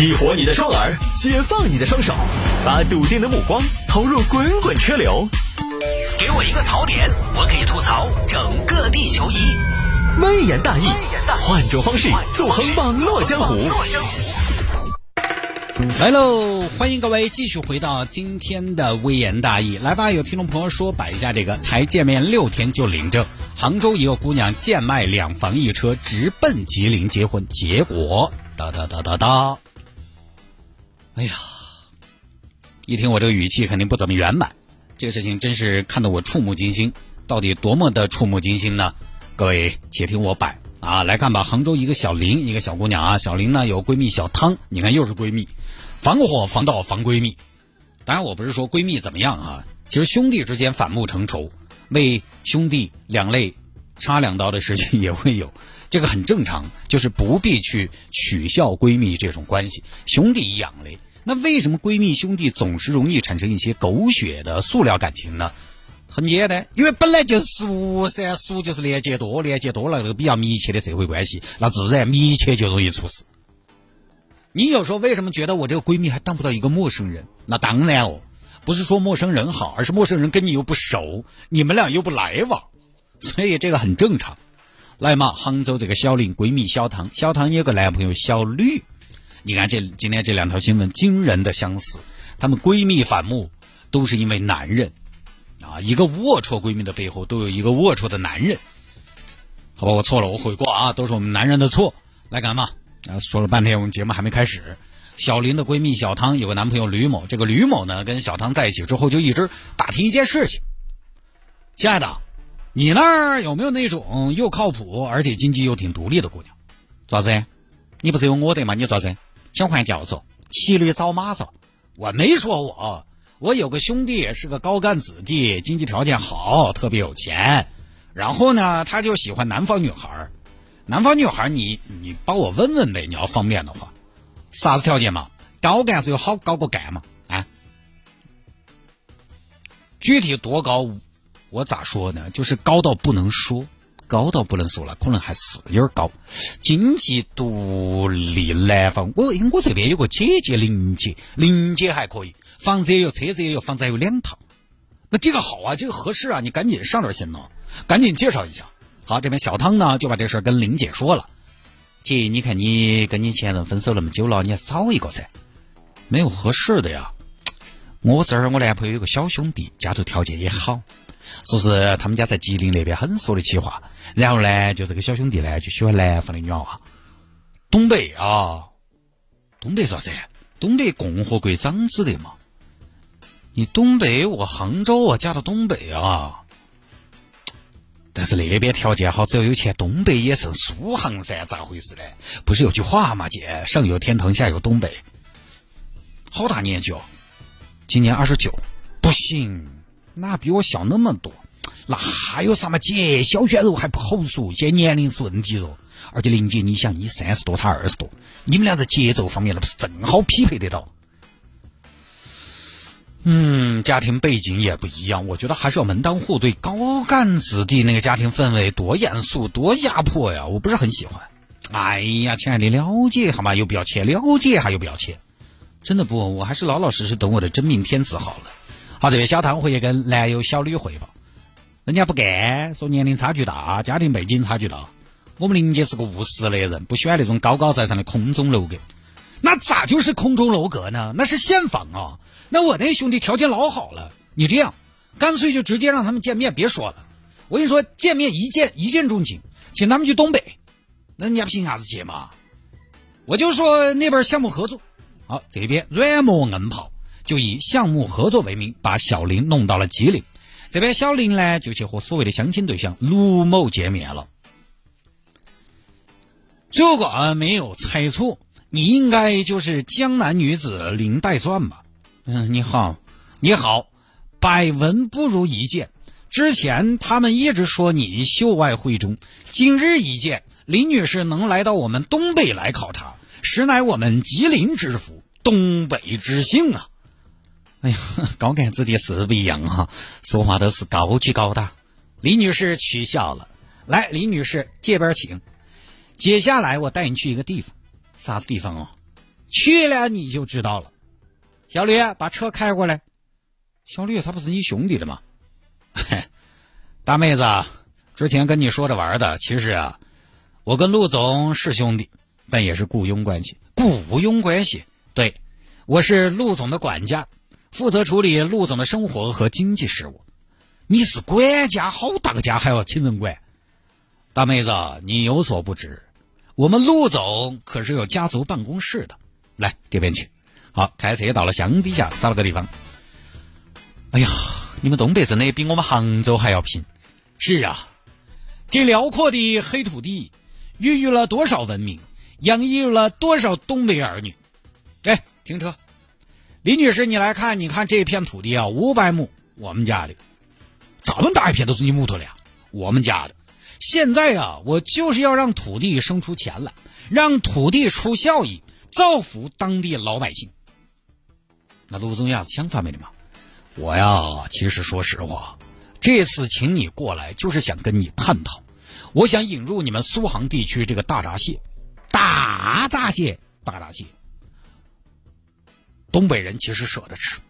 激活你的双耳，解放你的双手，把笃定的目光投入滚滚车流。给我一个槽点，我可以吐槽整个地球仪。微言大义，换种方式纵横网络江湖。来喽，欢迎各位继续回到今天的微言大义。来吧，有听众朋友说摆一下这个，才见面六天就领证。杭州一个姑娘贱卖两房一车，直奔吉林结婚，结果哒哒哒哒哒。哎呀，一听我这个语气，肯定不怎么圆满。这个事情真是看得我触目惊心，到底多么的触目惊心呢？各位且听我摆啊！来看吧，杭州一个小林，一个小姑娘啊，小林呢有闺蜜小汤，你看又是闺蜜，防火防盗防闺蜜。当然我不是说闺蜜怎么样啊，其实兄弟之间反目成仇，为兄弟两肋插两刀的事情 也会有。这个很正常，就是不必去取笑闺蜜这种关系，兄弟一样嘞。那为什么闺蜜兄弟总是容易产生一些狗血的塑料感情呢？很简单，因为本来就熟噻，熟就是连接多，连接多了那个比较密切的社会关系，那自然密切就容易出事。你有时候为什么觉得我这个闺蜜还当不到一个陌生人？那当然哦，不是说陌生人好，而是陌生人跟你又不熟，你们俩又不来往，所以这个很正常。来嘛，杭州这个小林闺蜜小唐，小唐有个男朋友小吕。你看这今天这两条新闻惊人的相似，她们闺蜜反目都是因为男人啊，一个龌龊闺蜜的背后都有一个龌龊的男人。好吧，我错了，我悔过啊，都是我们男人的错。来干嘛？啊，说了半天，我们节目还没开始。小林的闺蜜小汤有个男朋友吕某，这个吕某呢跟小汤在一起之后就一直打听一件事情。亲爱的，你那儿有没有那种又靠谱而且经济又挺独立的姑娘？咋子？你不是有我的吗？你咋子？想换叫做骑驴找马嗦？我没说我，我有个兄弟是个高干子弟，经济条件好，特别有钱。然后呢，他就喜欢南方女孩南方女孩你你帮我问问呗，你要方便的话，啥子条件嘛？高干是有好高个干嘛？啊？具体多高，我咋说呢？就是高到不能说。高到不能说了，可能还是有点高。经济独立，男方我我这边有个姐姐林姐，林姐还可以，房子也有，车子也有，房子还有两套。那这个好啊，这个合适啊，你赶紧上点心呢，赶紧介绍一下。好，这边小汤呢就把这事儿跟林姐说了。姐，你看你跟你前任分手那么久了，你还找一个噻？没有合适的呀。我这儿我男朋友有个小兄弟，家头条件也好。说是他们家在吉林那边很说得起话，然后呢，就这个小兄弟呢就喜欢南方的女娃娃，东北啊，东北啥子？东北共和国长子的嘛。你东北，我杭州我，嫁到东北啊。但是那边条件好，只要有钱，东北也是苏杭噻，咋回事呢？不是有句话吗？姐，上有天堂，下有东北。好大年纪哦，今年二十九，不行。那比我小那么多，那还有啥嘛？姐，小鲜肉还不好说，现年龄是问题喽。而且林姐，你想，你三十多，他二十多，你们俩在节奏方面那不是正好匹配得到？嗯，家庭背景也不一样，我觉得还是要门当户对。高干子弟那个家庭氛围多严肃，多压迫呀，我不是很喜欢。哎呀，亲爱的，了解好吗？又不要钱，了解还又不要钱，真的不，我还是老老实实等我的真命天子好了。好，这位小汤回去跟男友小吕汇报，人家不干，说年龄差距大，家庭背景差距大。我们林姐是个务实的人，不喜欢那种高高在上的空中楼阁。那咋就是空中楼阁呢？那是现房啊！那我那兄弟条件老好了，你这样，干脆就直接让他们见面，别说了。我跟你说，见面一见一见钟情，请他们去东北，那人家凭啥子接嘛？我就说那边项目合作，好，这边软磨硬泡。就以项目合作为名，把小林弄到了吉林。这边小林呢，就去和所谓的相亲对象卢某见面了。如果没有猜错，你应该就是江南女子林黛钻吧？嗯，你好，你好，百闻不如一见。之前他们一直说你秀外慧中，今日一见，林女士能来到我们东北来考察，实乃我们吉林之福，东北之幸啊！哎呀，高干子弟是不一样哈，说话都是高举高打。李女士取笑了，来，李女士这边请。接下来我带你去一个地方，啥子地方哦？去了你就知道了。小吕，把车开过来。小吕，他不是你兄弟的吗？嘿，大妹子，之前跟你说着玩的，其实啊，我跟陆总是兄弟，但也是雇佣关系。雇佣关系？对，我是陆总的管家，负责处理陆总的生活和经济事务。你是管家，好大个家还要请人管？大妹子，你有所不知，我们陆总可是有家族办公室的。来这边请。好，开车到了乡底下，找了个地方。哎呀，你们东北真的比我们杭州还要贫。是啊，这辽阔的黑土地，孕育了多少文明，养育了多少东北儿女。哎，停车，李女士，你来看，你看这片土地啊，五百亩，我们家的，这么大一片都是你木头的呀，我们家的。现在啊，我就是要让土地生出钱来，让土地出效益，造福当地老百姓。那陆宗亚想法没的嘛？我呀，其实说实话，这次请你过来就是想跟你探讨，我想引入你们苏杭地区这个大闸蟹，大闸蟹，大闸蟹。东北人其实舍得吃，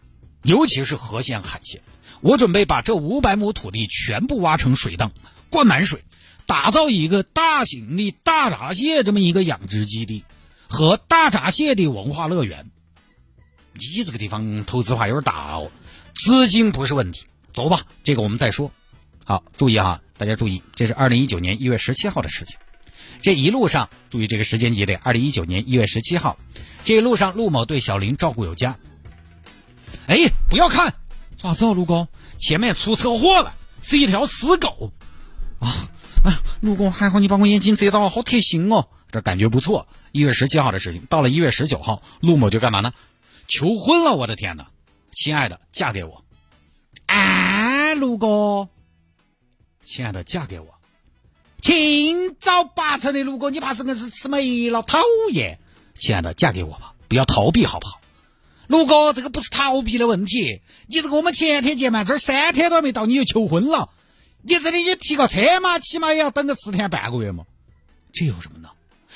尤其是河鲜海鲜。我准备把这五百亩土地全部挖成水塘，灌满水。打造一个大型的大闸蟹这么一个养殖基地和大闸蟹的文化乐园，你这个地方投资话有点大哦，资金不是问题，走吧，这个我们再说。好，注意哈，大家注意，这是二零一九年一月十七号的事情。这一路上，注意这个时间节点，二零一九年一月十七号，这一路上陆某对小林照顾有加。哎，不要看，咋子啊，陆哥，前面出车祸了，是一条死狗啊。哎呀，陆公还好，你把我眼睛遮到了，好贴心哦，这感觉不错。一月十七号的事情，到了一月十九号，陆某就干嘛呢？求婚了！我的天哪，亲爱的，嫁给我！啊，陆哥，亲爱的，嫁给我！清早八晨的陆哥，你怕是硬是吃没了？讨厌！亲爱的，嫁给我吧，不要逃避，好不好？陆哥，这个不是逃避的问题，你这个我们前天见面，这儿三天都还没到，你就求婚了。你这里你提个车嘛，起码也要等个十天半个月嘛。这有什么呢？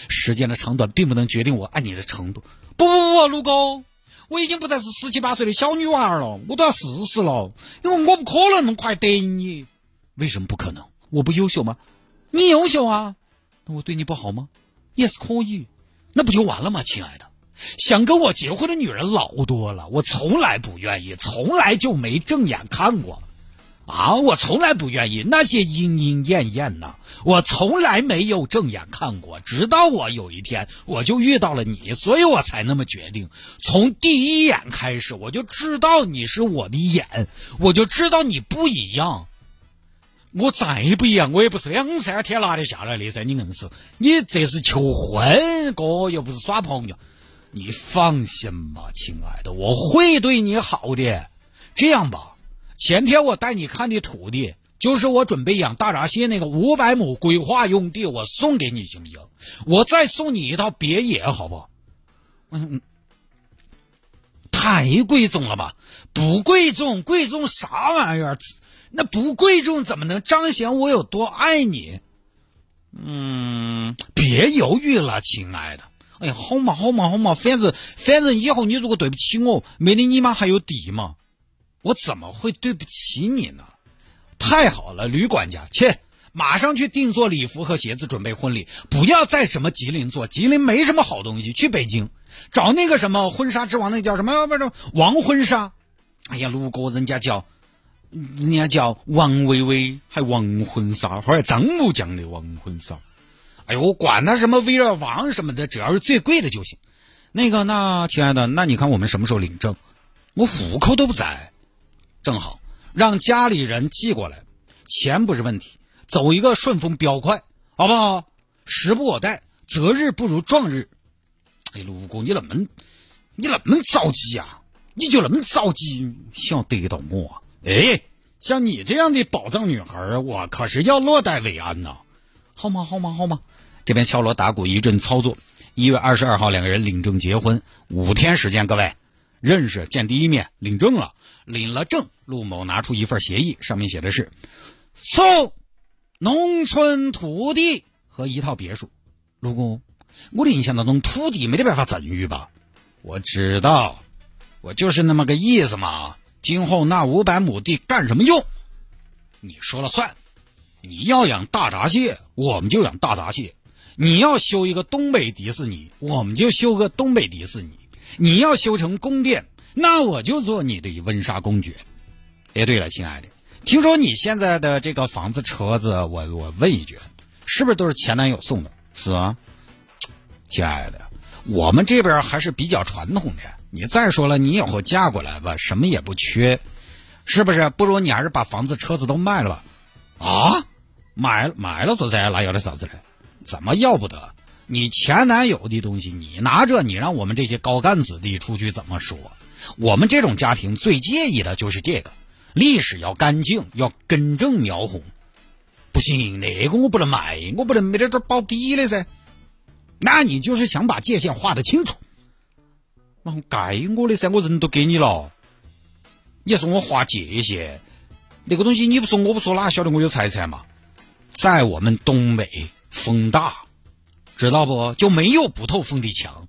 时间的长短并不能决定我爱你的程度。不不不，陆哥，我已经不再是十七八岁的小女娃儿了，我都要四十了，因为我不可能那么快得你。为什么不可能？我不优秀吗？你优秀啊，那我对你不好吗？也是可以，那不就完了吗？亲爱的，想跟我结婚的女人老多了，我从来不愿意，从来就没正眼看过。啊，我从来不愿意那些莺莺燕燕呐，我从来没有正眼看过。直到我有一天，我就遇到了你，所以我才那么决定。从第一眼开始，我就知道你是我的眼，我就知道你不一样。我再不一样，我也不是两三天拿得下来的噻。你硬是，你这是求婚，哥又不是耍朋友。你放心吧，亲爱的，我会对你好的。这样吧。前天我带你看的土地，就是我准备养大闸蟹那个五百亩规划用地，我送给你行不行？我再送你一套别野，好不好？嗯，太贵重了吧？不贵重，贵重啥玩意儿？那不贵重怎么能彰显我有多爱你？嗯，别犹豫了，亲爱的。哎呀，好嘛，好嘛，好嘛，反正反正以后你如果对不起我，没你你妈还有地嘛。我怎么会对不起你呢？太好了，吕管家，切，马上去定做礼服和鞋子，准备婚礼。不要在什么吉林做，吉林没什么好东西。去北京找那个什么婚纱之王，那叫什么？不是王婚纱。哎呀，如果人家叫人家叫王薇薇，还王婚纱，或者张木匠的王婚纱。哎呦，我管他什么薇儿王什么的，只要是最贵的就行。那个，那亲爱的，那你看我们什么时候领证？我户口都不在。正好让家里人寄过来，钱不是问题，走一个顺丰标快，好不好？时不我待，择日不如撞日。哎，陆哥，你那么你那么着急啊？你就那么着急想得到我？啊哎，像你这样的宝藏女孩，我可是要落袋为安呐。好吗？好吗？好吗？这边敲锣打鼓一阵操作，一月二十二号两个人领证结婚，五天时间，各位。认识见第一面领证了，领了证，陆某拿出一份协议，上面写的是送农村土地和一套别墅。陆公，我的印象当中土地没得办法赠与吧？我知道，我就是那么个意思嘛。今后那五百亩地干什么用？你说了算。你要养大闸蟹，我们就养大闸蟹；你要修一个东北迪士尼，我们就修个东北迪士尼；你要修成宫殿，那我就做你的温莎公爵。哎，对了，亲爱的，听说你现在的这个房子、车子，我我问一句，是不是都是前男友送的？是啊，亲爱的，我们这边还是比较传统的。你再说了，你以后嫁过来吧，什么也不缺，是不是？不如你还是把房子、车子都卖了吧。啊？买买了做噻，那要的啥子嘞？怎么要不得？你前男友的东西你拿着，你让我们这些高干子弟出去怎么说？我们这种家庭最介意的就是这个，历史要干净，要根正苗红。不行，那个我不能卖，我不能没点这保底的噻。那你就是想把界限划得清楚。那该我的噻，我人都给你了，你要说我划界限，那个东西你不说我不说，哪晓得我有财产嘛？在我们东北风大，知道不？就没有不透风的墙。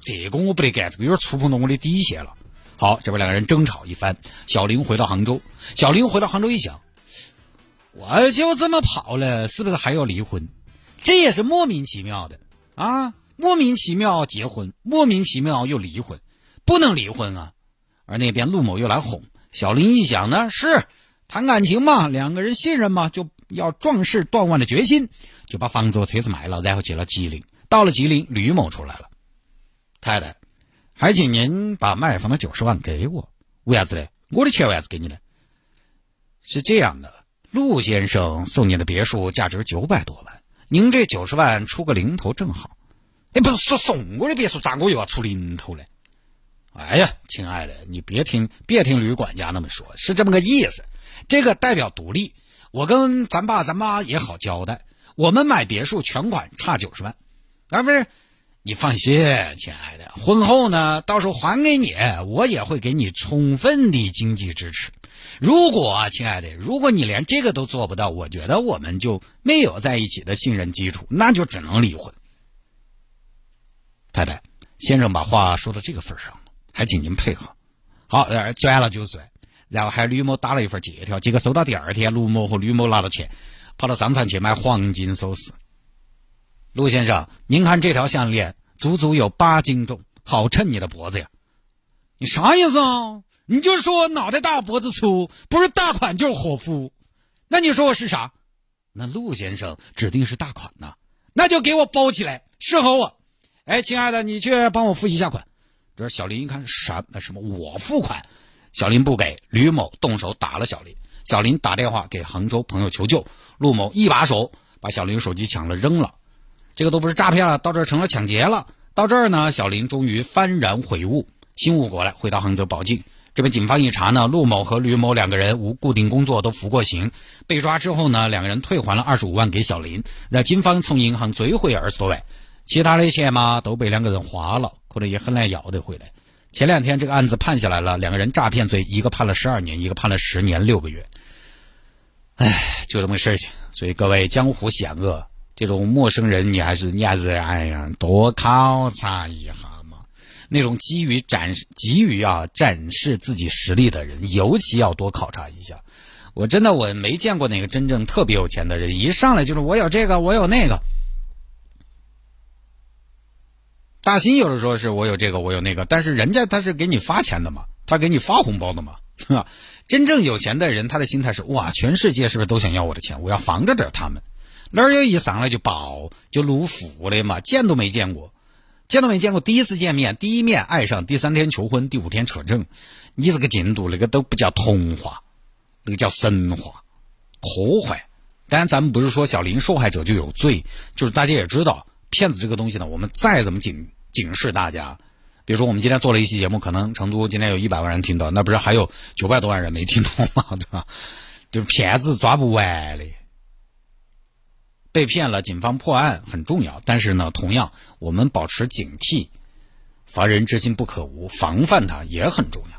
这个我不得干，这个有点触碰到我的底线了。好，这边两个人争吵一番。小林回到杭州，小林回到杭州一想，我就这么跑了，是不是还要离婚？这也是莫名其妙的啊！莫名其妙结婚，莫名其妙又离婚，不能离婚啊！而那边陆某又来哄小林，一想呢，是谈感情嘛，两个人信任嘛，就。要壮士断腕的决心，就把房子和车子卖了，然后去了吉林。到了吉林，吕某出来了。太太，还请您把卖房的九十万给我。为啥子嘞？我的钱为啥子给你呢？是这样的，陆先生送您的别墅价值九百多万，您这九十万出个零头正好。哎，不是说送我的别墅，咋我又要出零头嘞？哎呀，亲爱的，你别听别听吕管家那么说，是这么个意思。这个代表独立。我跟咱爸咱妈也好交代，我们买别墅全款差九十万，啊不是，你放心，亲爱的，婚后呢，到时候还给你，我也会给你充分的经济支持。如果，亲爱的，如果你连这个都做不到，我觉得我们就没有在一起的信任基础，那就只能离婚。太太，先生把话说到这个份上还请您配合。好，呃，转了就算。然后还吕某打了一份借条，结果收到第二天，陆某和吕某拿了钱，跑到商场去买黄金首饰。陆先生，您看这条项链足足有八斤重，好衬你的脖子呀。你啥意思啊？你就说我脑袋大脖子粗，不是大款就是伙夫。那你说我是啥？那陆先生指定是大款呐。那就给我包起来，适合我。哎，亲爱的，你去帮我付一下款。这小林一看什什么？我付款。小林不给，吕某动手打了小林。小林打电话给杭州朋友求救，陆某一把手把小林手机抢了扔了。这个都不是诈骗了，到这儿成了抢劫了。到这儿呢，小林终于幡然悔悟，醒悟过来，回到杭州报警。这边警方一查呢，陆某和吕某两个人无固定工作，都服过刑。被抓之后呢，两个人退还了二十五万给小林，那警方从银行追回二十多万，其他的钱嘛都被两个人花了，可能也很难要得回来。前两天这个案子判下来了，两个人诈骗罪，一个判了十二年，一个判了十年六个月。唉，就这么个事情。所以各位江湖险恶，这种陌生人你还是你还是哎呀多考察一下嘛。那种急于展急于啊展示自己实力的人，尤其要多考察一下。我真的我没见过哪个真正特别有钱的人，一上来就是我有这个我有那个。大新有的时候是我有这个，我有那个，但是人家他是给你发钱的嘛，他给你发红包的嘛，是吧？真正有钱的人，他的心态是哇，全世界是不是都想要我的钱？我要防着点他们。哪儿有一上来就爆就入富的嘛？见都没见过，见都没见过。第一次见面，第一面爱上，第三天求婚，第五天扯证，你这个进度那个都不叫童话，那个叫神话，科幻。当然，咱们不是说小林受害者就有罪，就是大家也知道骗子这个东西呢，我们再怎么紧。警示大家，比如说我们今天做了一期节目，可能成都今天有一百万人听到，那不是还有九百多万人没听懂吗？对吧？就是骗子抓不完的，被骗了，警方破案很重要，但是呢，同样我们保持警惕，防人之心不可无，防范它也很重要。